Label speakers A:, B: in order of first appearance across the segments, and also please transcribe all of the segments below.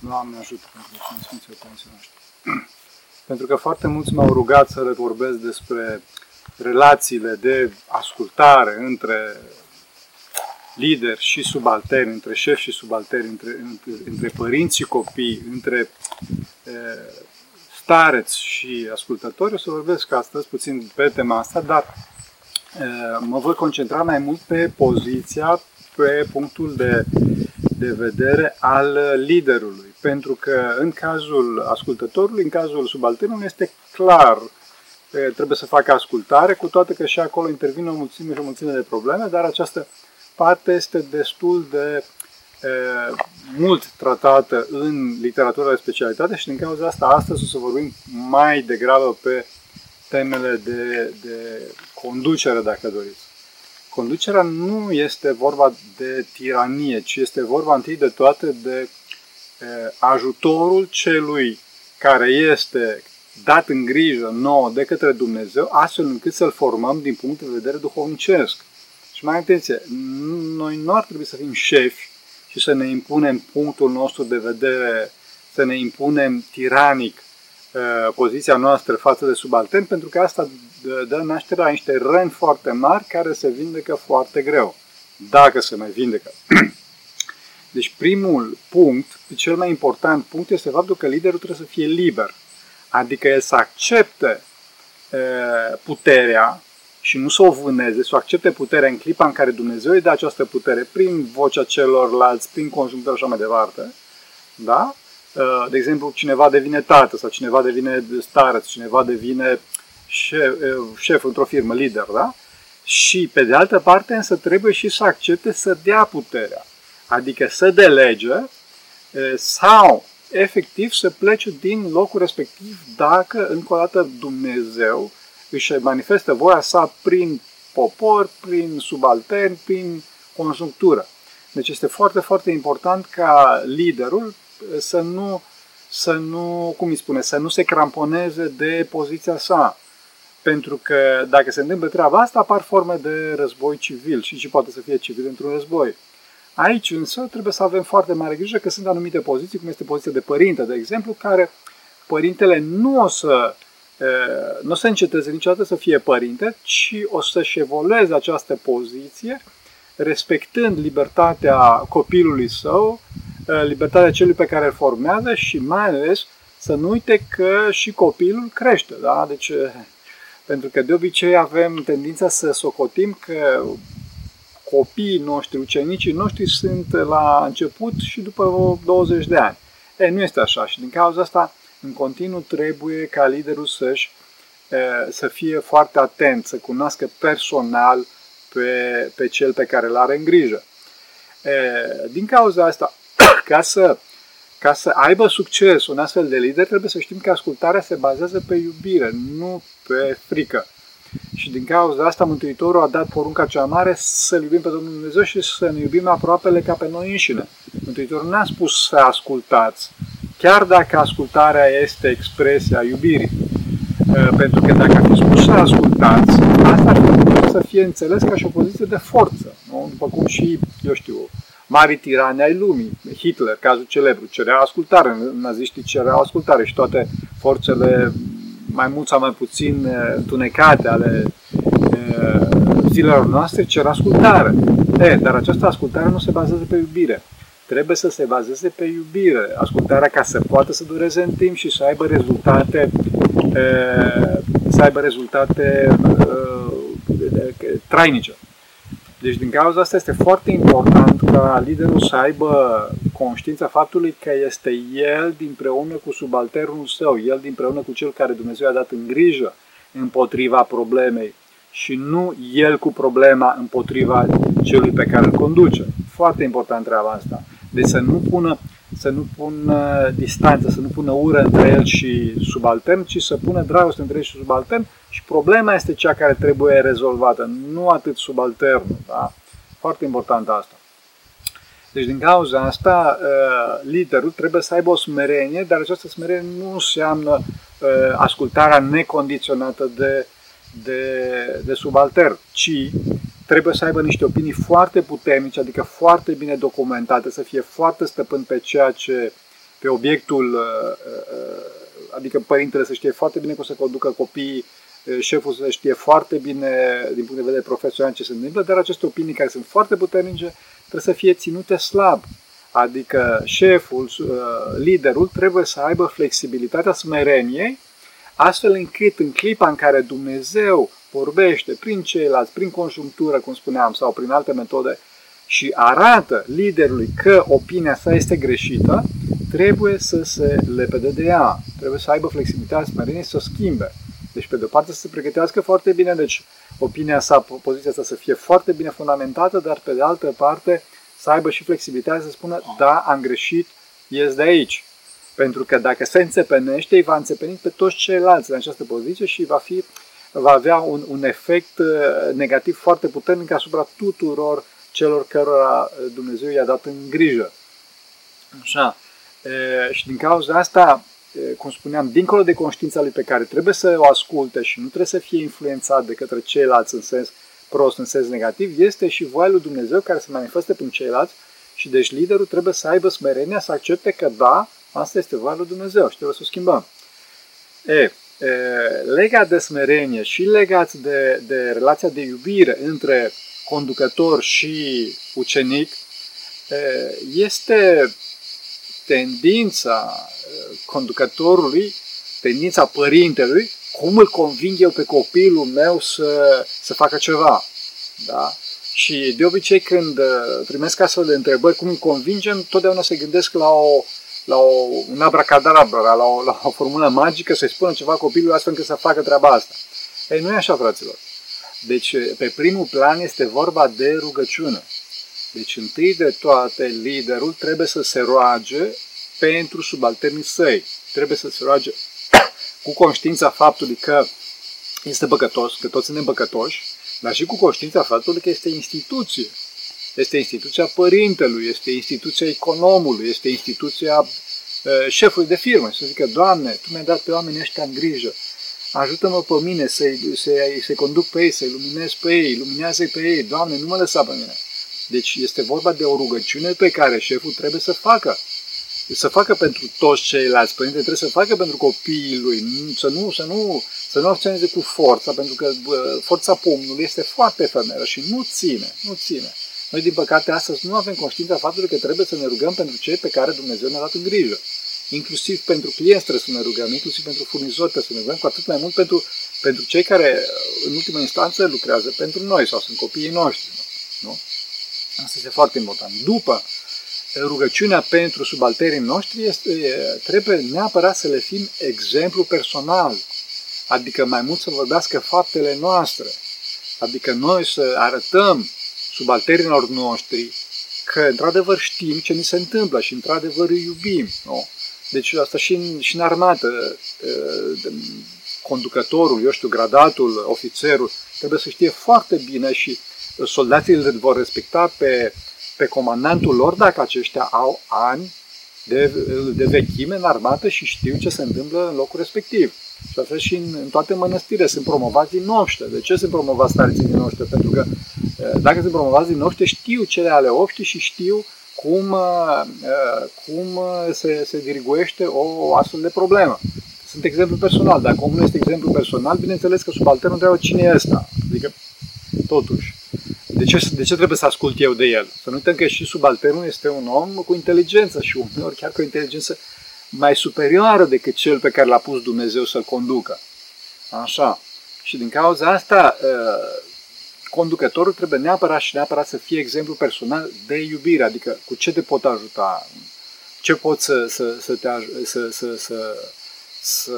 A: Doamne ajută pentru Sfinții Părinții noștri. pentru că foarte mulți m-au rugat să le vorbesc despre relațiile de ascultare între lideri și subalterni, între șefi și subalterni, între, între, între părinți și copii, între e, stareți și ascultători. O să vorbesc astăzi puțin pe tema asta, dar e, mă voi concentra mai mult pe poziția, pe punctul de, de vedere al liderului. Pentru că în cazul ascultătorului, în cazul subalternului, este clar trebuie să facă ascultare, cu toate că și acolo intervin o mulțime și o mulțime de probleme, dar această parte este destul de e, mult tratată în literatura de specialitate și din cauza asta astăzi o să vorbim mai degrabă pe temele de, de conducere, dacă doriți. Conducerea nu este vorba de tiranie, ci este vorba întâi de toate de e, ajutorul celui care este dat în grijă nouă de către Dumnezeu, astfel încât să-l formăm din punct de vedere duhovnicesc. Și mai atenție, noi nu ar trebui să fim șefi și să ne impunem punctul nostru de vedere, să ne impunem tiranic uh, poziția noastră față de subaltern, pentru că asta dă naștere la niște răni foarte mari care se vindecă foarte greu, dacă se mai vindecă. Deci primul punct, cel mai important punct, este faptul că liderul trebuie să fie liber. Adică el să accepte uh, puterea și nu să o vâneze, să o accepte puterea în clipa în care Dumnezeu îi dă această putere prin vocea celorlalți, prin conjuntul și așa mai departe. Da? Uh, de exemplu, cineva devine tată sau cineva devine stareț, cineva devine șef, uh, șef într-o firmă, lider, da? Și, pe de altă parte, însă trebuie și să accepte să dea puterea. Adică să delege uh, sau, efectiv, să plece din locul respectiv dacă, încă o dată, Dumnezeu își manifestă voia sa prin popor, prin subaltern, prin conjunctură. Deci este foarte, foarte important ca liderul să nu, să nu, cum îi spune, să nu se cramponeze de poziția sa. Pentru că dacă se întâmplă treaba asta, apar forme de război civil și ce poate să fie civil într-un război. Aici însă trebuie să avem foarte mare grijă că sunt anumite poziții, cum este poziția de părinte, de exemplu, care părintele nu o să nu o să înceteze niciodată să fie părinte, ci o să-și evolueze această poziție respectând libertatea copilului său, libertatea celui pe care îl formează și mai ales să nu uite că și copilul crește. Da? Deci, pentru că de obicei avem tendința să socotim că copiii noștri, ucenicii noștri sunt la început și după 20 de ani. E, nu este așa și din cauza asta în continuu trebuie ca liderul să-și, să fie foarte atent, să cunoască personal pe, pe cel pe care îl are în grijă. Din cauza asta, ca să, ca să aibă succes un astfel de lider, trebuie să știm că ascultarea se bazează pe iubire, nu pe frică. Și din cauza asta Mântuitorul a dat porunca cea mare să-L iubim pe Domnul Dumnezeu și să ne iubim aproapele ca pe noi înșine. Mântuitorul n-a spus să ascultați, chiar dacă ascultarea este expresia iubirii. Uh, pentru că dacă fi spus să ascultați, asta ar fi să fie înțeles ca și o poziție de forță. Nu? După cum și, eu știu, mari tirani ai lumii, Hitler, cazul celebru, cerea ascultare, naziștii cereau ascultare și toate forțele mai mult sau mai puțin uh, întunecate ale uh, zilelor noastre cer ascultare. E, dar această ascultare nu se bazează pe iubire trebuie să se bazeze pe iubire. Ascultarea ca să poată să dureze în timp și să aibă rezultate să aibă rezultate trainice. Deci din cauza asta este foarte important ca liderul să aibă conștiința faptului că este el dinpreună cu subalternul său, el dinpreună cu cel care Dumnezeu a dat în grijă împotriva problemei și nu el cu problema împotriva celui pe care îl conduce. Foarte important treaba asta. Deci să nu pună, să nu pună distanță, să nu pună ură între el și subaltern, ci să pună dragoste între el și subaltern și problema este cea care trebuie rezolvată, nu atât subalternul. Da? Foarte important asta. Deci din cauza asta, uh, liderul trebuie să aibă o smerenie, dar această smerenie nu înseamnă uh, ascultarea necondiționată de, de, de subaltern, ci trebuie să aibă niște opinii foarte puternice, adică foarte bine documentate, să fie foarte stăpân pe ceea ce pe obiectul, adică părintele să știe foarte bine cum să conducă copiii, șeful să știe foarte bine din punct de vedere profesional ce se întâmplă, dar aceste opinii care sunt foarte puternice trebuie să fie ținute slab. Adică șeful, liderul trebuie să aibă flexibilitatea smereniei, astfel încât în clipa în care Dumnezeu vorbește prin ceilalți, prin conjunctură, cum spuneam, sau prin alte metode și arată liderului că opinia sa este greșită, trebuie să se lepede de ea. Trebuie să aibă flexibilitatea smerenie să o schimbe. Deci, pe de o parte, să se pregătească foarte bine, deci opinia sa, poziția sa să fie foarte bine fundamentată, dar pe de altă parte să aibă și flexibilitatea să spună, da, am greșit, ies de aici. Pentru că dacă se înțepenește, îi va înțepeni pe toți ceilalți în această poziție și va, fi, va avea un, un efect uh, negativ foarte puternic asupra tuturor celor cărora uh, Dumnezeu i-a dat în grijă. Așa. E, și din cauza asta, e, cum spuneam, dincolo de conștiința lui pe care trebuie să o asculte și nu trebuie să fie influențat de către ceilalți în sens prost, în sens negativ, este și voia lui Dumnezeu care se manifestă prin ceilalți și deci liderul trebuie să aibă smerenia, să accepte că da, asta este voia lui Dumnezeu și trebuie să o schimbăm. E, e, legat de smerenie și legat de, de relația de iubire între conducător și ucenic, este tendința conducătorului, tendința părintelui, cum îl conving eu pe copilul meu să, să facă ceva. Da? Și de obicei când primesc astfel de întrebări, cum îl convingem, totdeauna se gândesc la o la o, un abracadabra, la o, la o formulă magică, să-i spună ceva copilului astfel încât să facă treaba asta. Ei, nu e așa, fraților. Deci, pe primul plan este vorba de rugăciune. Deci, întâi de toate, liderul trebuie să se roage pentru subalternii săi. Trebuie să se roage cu conștiința faptului că este păcătos, că toți suntem păcătoși, dar și cu conștiința faptului că este instituție. Este instituția părintelui, este instituția economului, este instituția uh, șefului de firmă. Să zică, Doamne, Tu mi-ai dat pe oamenii ăștia în grijă ajută-mă pe mine să-i, să-i, să conduc pe ei, să-i luminez pe ei, luminează-i pe ei, Doamne, nu mă lăsa pe mine. Deci este vorba de o rugăciune pe care șeful trebuie să facă. Să facă pentru toți ceilalți părinte, trebuie să facă pentru copiii lui, să nu, să nu, să nu acționeze cu forța, pentru că bă, forța pumnului este foarte efemeră și nu ține, nu ține. Noi, din păcate, astăzi nu avem conștiința faptului că trebuie să ne rugăm pentru cei pe care Dumnezeu ne-a dat în grijă inclusiv pentru clienți trebuie să ne rugăm, inclusiv pentru furnizori trebuie să ne rugăm, cu atât mai mult pentru, pentru cei care, în ultima instanță, lucrează pentru noi sau sunt copiii noștri. Nu? Asta este foarte important. După rugăciunea pentru subalterii noștri, este, trebuie neapărat să le fim exemplu personal, adică mai mult să vorbească faptele noastre, adică noi să arătăm subalterilor noștri că într-adevăr știm ce ni se întâmplă și într-adevăr îi iubim. Nu? Deci asta și în, și în armată, conducătorul, eu știu, gradatul, ofițerul, trebuie să știe foarte bine și soldații îl vor respecta pe, pe comandantul lor dacă aceștia au ani de, de vechime în armată și știu ce se întâmplă în locul respectiv. Și la fel și în, în toate mănăstirile sunt promovați din noștri. De ce sunt promovați stareții din noștri? Pentru că dacă sunt promovați din noștri, știu cele ale obștii și știu cum, uh, uh, cum uh, se, se diriguiește o astfel de problemă. Sunt exemplu personal. Dacă omul este exemplu personal, bineînțeles că subalternul întreabă cine e ăsta. Adică, totuși, de ce, de ce trebuie să ascult eu de el? Să nu uităm că și subalternul este un om cu inteligență și uneori chiar cu o inteligență mai superioară decât cel pe care l-a pus Dumnezeu să-l conducă. Așa. Și din cauza asta, conducătorul trebuie neapărat și neapărat să fie exemplu personal de iubire, adică cu ce te pot ajuta, ce pot să, să, să, te, să, să, să, să,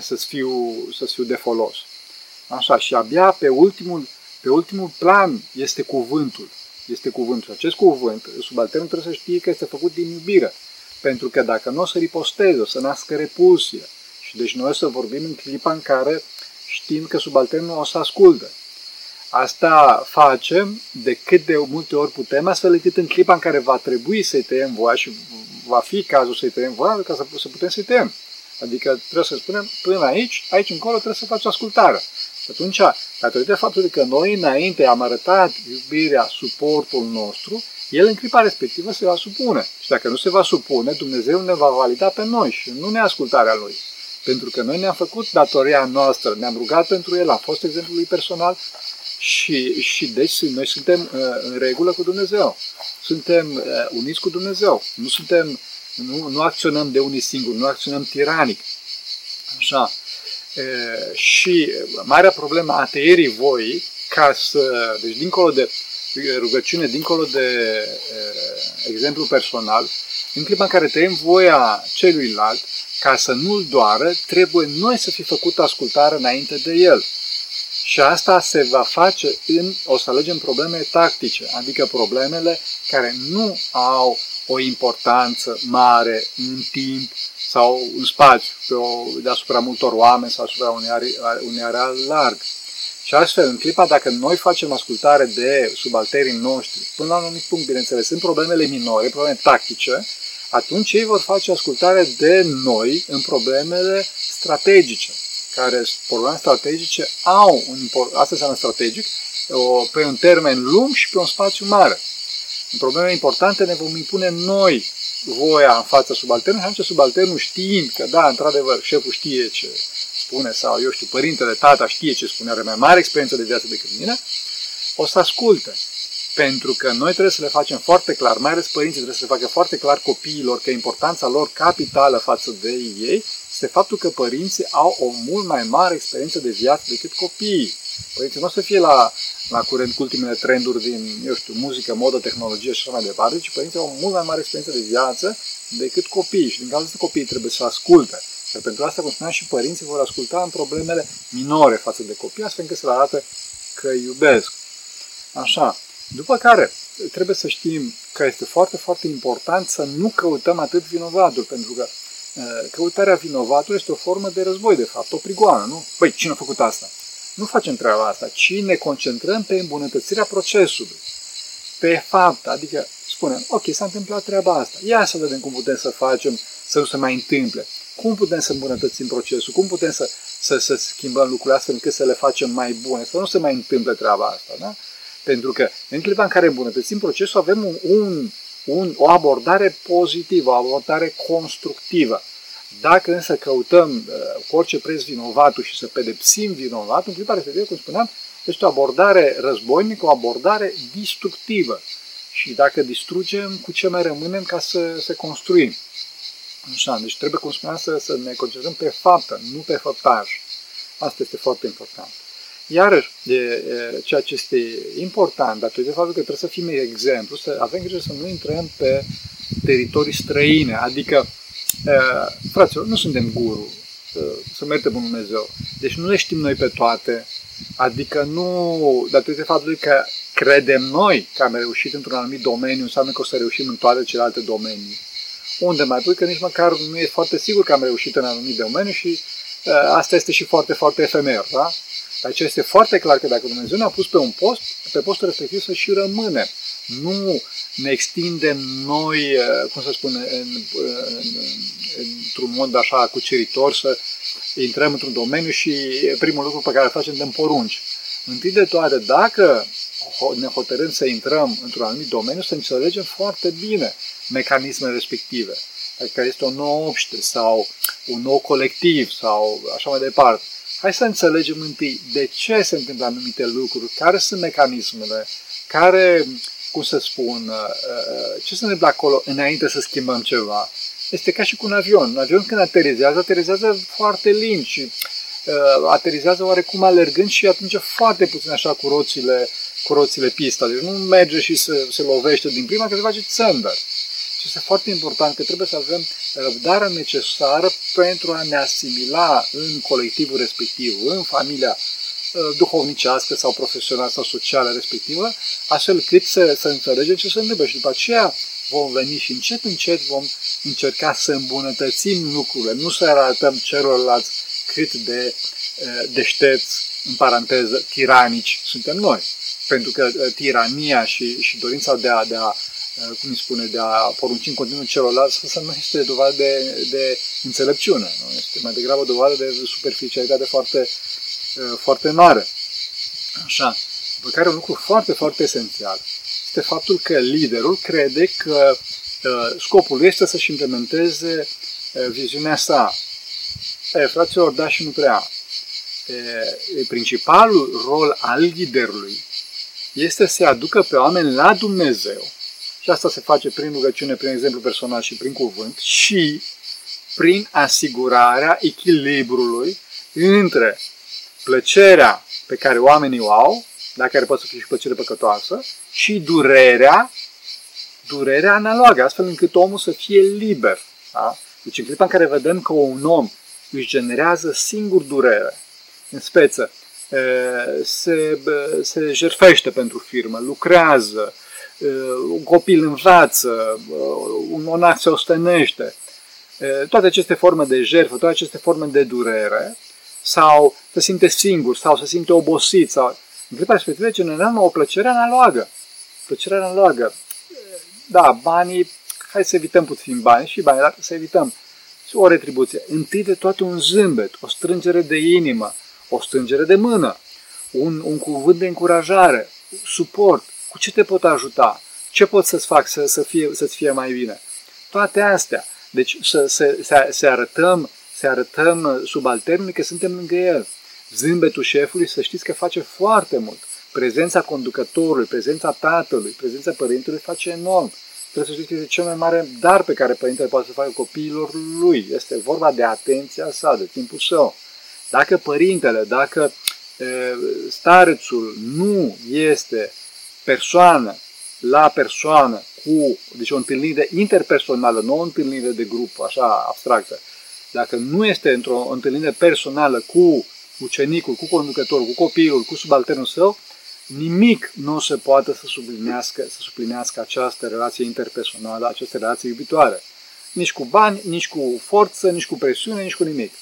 A: să-ți, fiu, să fiu de folos. Așa, și abia pe ultimul, pe ultimul plan este cuvântul. Este cuvântul. Acest cuvânt, subalternul trebuie să știe că este făcut din iubire. Pentru că dacă nu o să riposteze, o să nască repulsie. Și deci noi o să vorbim în clipa în care știm că subalternul o să asculte. Asta facem de cât de multe ori putem, astfel încât în clipa în care va trebui să-i tăiem voia și va fi cazul să-i tăiem voia, ca să, să putem să-i tăiem. Adică trebuie să spunem, până aici, aici încolo trebuie să faci ascultare. Și atunci, datorită faptului că noi înainte am arătat iubirea, suportul nostru, el în clipa respectivă se va supune. Și dacă nu se va supune, Dumnezeu ne va valida pe noi și nu neascultarea Lui. Pentru că noi ne-am făcut datoria noastră, ne-am rugat pentru El, a fost exemplul lui personal și, și deci noi suntem uh, în regulă cu Dumnezeu. Suntem uh, uniți cu Dumnezeu. Nu suntem, nu, nu acționăm de unii singuri, nu acționăm tiranic. Așa. Uh, și marea problemă a tăierii voi, ca să, deci dincolo de rugăciune, dincolo de exemplu personal, în clipa în care tăiem voia celuilalt, ca să nu-l doară, trebuie noi să fi făcut ascultare înainte de el. Și asta se va face în, o să alegem probleme tactice, adică problemele care nu au o importanță mare în timp sau în spațiu, pe o, deasupra multor oameni sau asupra unui, unui areal larg. Și astfel, în clipa, dacă noi facem ascultare de subalterii noștri, până la un anumit punct, bineînțeles, sunt problemele minore, probleme tactice, atunci ei vor face ascultare de noi în problemele strategice, care probleme strategice au, un, asta înseamnă strategic, o, pe un termen lung și pe un spațiu mare. În probleme importante ne vom impune noi voia în fața subalternului și atunci subalternul știind că, da, într-adevăr, șeful știe ce spune sau, eu știu, părintele, tata știe ce spune, are mai mare experiență de viață decât mine, o să asculte. Pentru că noi trebuie să le facem foarte clar, mai ales părinții trebuie să le facă foarte clar copiilor că importanța lor capitală față de ei este faptul că părinții au o mult mai mare experiență de viață decât copiii. Părinții nu o să fie la, la curent cu ultimele trenduri din, eu știu, muzică, modă, tehnologie și așa mai departe, ci părinții au o mult mai mare experiență de viață decât copiii. Și din cauza asta copiii trebuie să asculte. Și pentru asta, cum spuneam, și părinții vor asculta în problemele minore față de copii, astfel încât să le arată că îi iubesc. Așa. După care, trebuie să știm că este foarte, foarte important să nu căutăm atât vinovatul, pentru că căutarea vinovatului este o formă de război, de fapt, o prigoană, nu? Păi, cine a făcut asta? Nu facem treaba asta, ci ne concentrăm pe îmbunătățirea procesului, pe fapt, adică spunem, ok, s-a întâmplat treaba asta, ia să vedem cum putem să facem să nu se mai întâmple, cum putem să îmbunătățim procesul, cum putem să, să, să schimbăm lucrurile astfel încât să le facem mai bune, să nu se mai întâmple treaba asta, da? Pentru că în clipa în care îmbunătățim procesul, avem un, un, un, o abordare pozitivă, o abordare constructivă. Dacă însă căutăm uh, cu orice preț vinovatul și să pedepsim vinovatul, în clipa respectivă, cum spuneam, este o abordare războinică, o abordare destructivă. Și dacă distrugem, cu ce mai rămânem ca să, să construim? Așa, deci trebuie, cum spuneam, să, să ne concentrăm pe faptă, nu pe făptaj. Asta este foarte important. Iarăși, e, e, ceea ce este important, datorită faptul că trebuie să fim exemplu, să avem grijă să nu intrăm pe teritorii străine, adică, e, fraților, nu suntem guru, să mergem în Dumnezeu. Deci nu le știm noi pe toate, adică nu, datorită faptului că credem noi că am reușit într-un anumit domeniu, înseamnă că o să reușim în toate celelalte domenii. Unde mai pui că nici măcar nu e foarte sigur că am reușit în anumit domeniu și uh, asta este și foarte, foarte efemer, da? Aici este foarte clar că dacă Dumnezeu ne-a pus pe un post, pe postul respectiv să și rămâne. Nu ne extindem noi, uh, cum să spun, în, în, într-un mod așa cuceritor, să intrăm într-un domeniu și primul lucru pe care îl facem dăm porunci. Întâi de toate, dacă ne hotărâm să intrăm într-un anumit domeniu, să înțelegem foarte bine mecanismele respective. Adică este o nouă obște sau un nou colectiv sau așa mai departe. Hai să înțelegem întâi de ce se întâmplă anumite lucruri, care sunt mecanismele, care, cum să spun, uh, uh, ce se întâmplă acolo înainte să schimbăm ceva. Este ca și cu un avion. Un avion când aterizează, aterizează foarte lin și uh, aterizează oarecum alergând și atunci foarte puțin așa cu roțile, cu roțile pista. Deci nu merge și se, se lovește din prima, că se face țândăr. Și este foarte important că trebuie să avem răbdarea necesară pentru a ne asimila în colectivul respectiv, în familia uh, duhovnicească sau profesională sau socială respectivă, astfel cât să, să înțelegem ce se întâmplă. Și după aceea vom veni și încet, încet vom încerca să îmbunătățim lucrurile, nu să arătăm celorlalți cât de uh, deștepți, în paranteză, tiranici suntem noi. Pentru că uh, tirania și, și dorința de a, de a Uh, cum îi spune, de a porunci în continuu celorlalți, să nu este dovadă de, de înțelepciune. Nu? Este mai degrabă dovadă de superficialitate foarte, uh, foarte mare. Așa. După care un lucru foarte, foarte esențial. este faptul că liderul crede că uh, scopul este să-și implementeze uh, viziunea sa. E, fraților, da și nu prea. E, principalul rol al liderului este să aducă pe oameni la Dumnezeu. Și asta se face prin rugăciune, prin exemplu personal și prin cuvânt și prin asigurarea echilibrului între plăcerea pe care oamenii o au, dar care poate să fie și plăcere păcătoasă, și durerea, durerea analogă, astfel încât omul să fie liber. Da? Deci în clipa în care vedem că un om își generează singur durere, în speță, se, se jerfește pentru firmă, lucrează, un copil învață, un monac se ostenește, toate aceste forme de jertfă, toate aceste forme de durere, sau se simte singur, sau se simte obosit, sau în clipa respectivă generăm o plăcere analogă. Plăcere analogă. Da, banii, hai să evităm puțin bani și bani, dar să evităm o retribuție. Întâi de toate un zâmbet, o strângere de inimă, o strângere de mână, un, un cuvânt de încurajare, suport, cu ce te pot ajuta, ce pot să-ți fac să, să fie, să-ți fie mai bine. Toate astea. Deci să, să, să, să arătăm, să arătăm subalternului că suntem lângă el. Zâmbetul șefului, să știți că face foarte mult. Prezența conducătorului, prezența tatălui, prezența părintelui face enorm. Trebuie să știți că este cel mai mare dar pe care părintele poate să facă copiilor lui. Este vorba de atenția sa, de timpul său. Dacă părintele, dacă starețul nu este persoană la persoană cu, deci o întâlnire interpersonală, nu o întâlnire de grup, așa abstractă, dacă nu este într-o întâlnire personală cu ucenicul, cu conducătorul, cu copilul, cu subalternul său, nimic nu se poate să sublinească, să suplinească această relație interpersonală, această relație iubitoare. Nici cu bani, nici cu forță, nici cu presiune, nici cu nimic.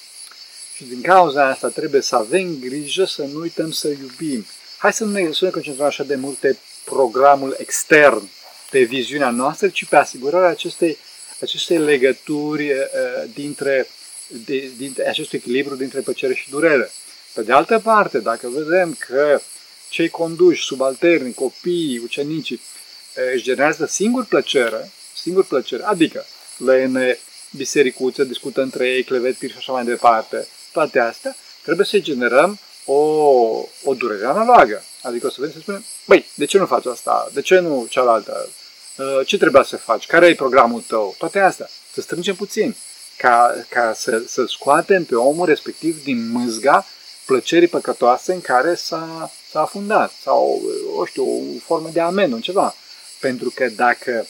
A: Și din cauza asta trebuie să avem grijă să nu uităm să iubim. Hai să nu ne, să ne concentrăm așa de mult pe programul extern, pe viziunea noastră, ci pe asigurarea acestei, acestei legături uh, dintre, de, dintre acestui echilibru dintre plăcere și durere. Pe de altă parte, dacă vedem că cei conduși, subalterni, copiii, ucenicii, uh, își generează singur plăcere, singur plăcere, adică lene, bisericuțe, discută între ei, clevetiri și așa mai departe, toate astea, trebuie să generăm o, o durere analogă. Adică o să vedem să spunem, băi, de ce nu faci asta? De ce nu cealaltă? Uh, ce trebuia să faci? Care e programul tău? Toate astea. Să strângem puțin. Ca, ca să, să scoatem pe omul respectiv din mâzga plăcerii păcătoase în care s-a, s-a afundat. Sau, o știu, o formă de amendă, ceva. Pentru că dacă,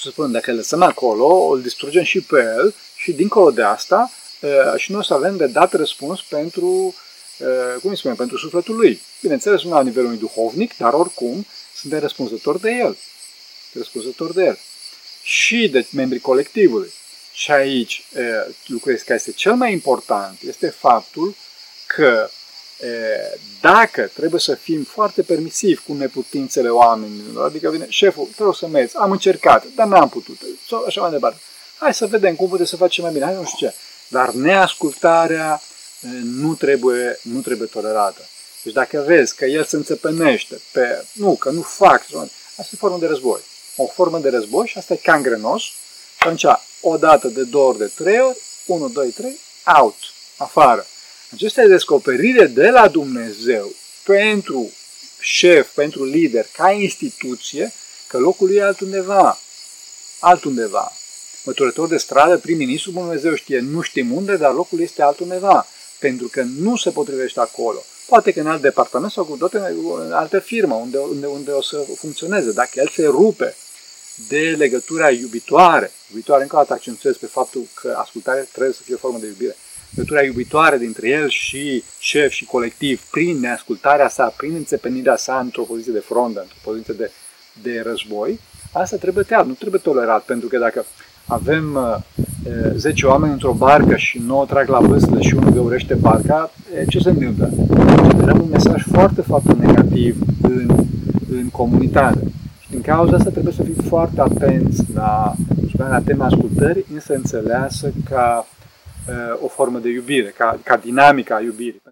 A: să spun, dacă îl lăsăm acolo, îl distrugem și pe el și dincolo de asta, Uh, și noi o să avem de dat răspuns pentru, uh, cum îi spunem, pentru sufletul lui. Bineînțeles, nu la nivelul unui duhovnic, dar oricum suntem răspunzători de el. Răspunzători de el. Și de membrii colectivului. Și aici, uh, lucrul care este cel mai important este faptul că dacă trebuie să fim foarte permisivi cu neputințele oamenilor, adică vine șeful, trebuie să mergi, am încercat, dar n-am putut, sau așa mai departe. Hai să vedem cum putem să facem mai bine, hai nu știu ce. Dar neascultarea nu trebuie, nu trebuie tolerată. Deci dacă vezi că el se înțepenește pe, nu, că nu fac, asta e formă de război. O formă de război și asta e cangrenos. Și atunci, o dată, de două ori, de trei ori, 1, 2, 3, out, afară. Acesta e descoperire de la Dumnezeu pentru șef, pentru lider, ca instituție, că locul lui e altundeva. Altundeva măturător de stradă, prim-ministru, Dumnezeu știe, nu știm unde, dar locul este altundeva, pentru că nu se potrivește acolo. Poate că în alt departament sau cu toate în altă firmă, unde, unde, unde o să funcționeze. Dacă el se rupe de legătura iubitoare, iubitoare, încă o dată accentuez pe faptul că ascultarea trebuie să fie o formă de iubire, legătura iubitoare dintre el și șef și colectiv, prin neascultarea sa, prin înțepenirea sa într-o poziție de frondă, într-o poziție de, de război, asta trebuie tăiat, nu trebuie tolerat, pentru că dacă avem uh, 10 oameni într-o barcă și 9 trag la vâsle și unul găurește barca, ce se întâmplă? Generăm un mesaj foarte, foarte negativ în, în comunitate. Și din cauza asta trebuie să fim foarte atenți la, la tema ascultării, însă înțeleasă ca uh, o formă de iubire, ca, ca dinamica iubirii.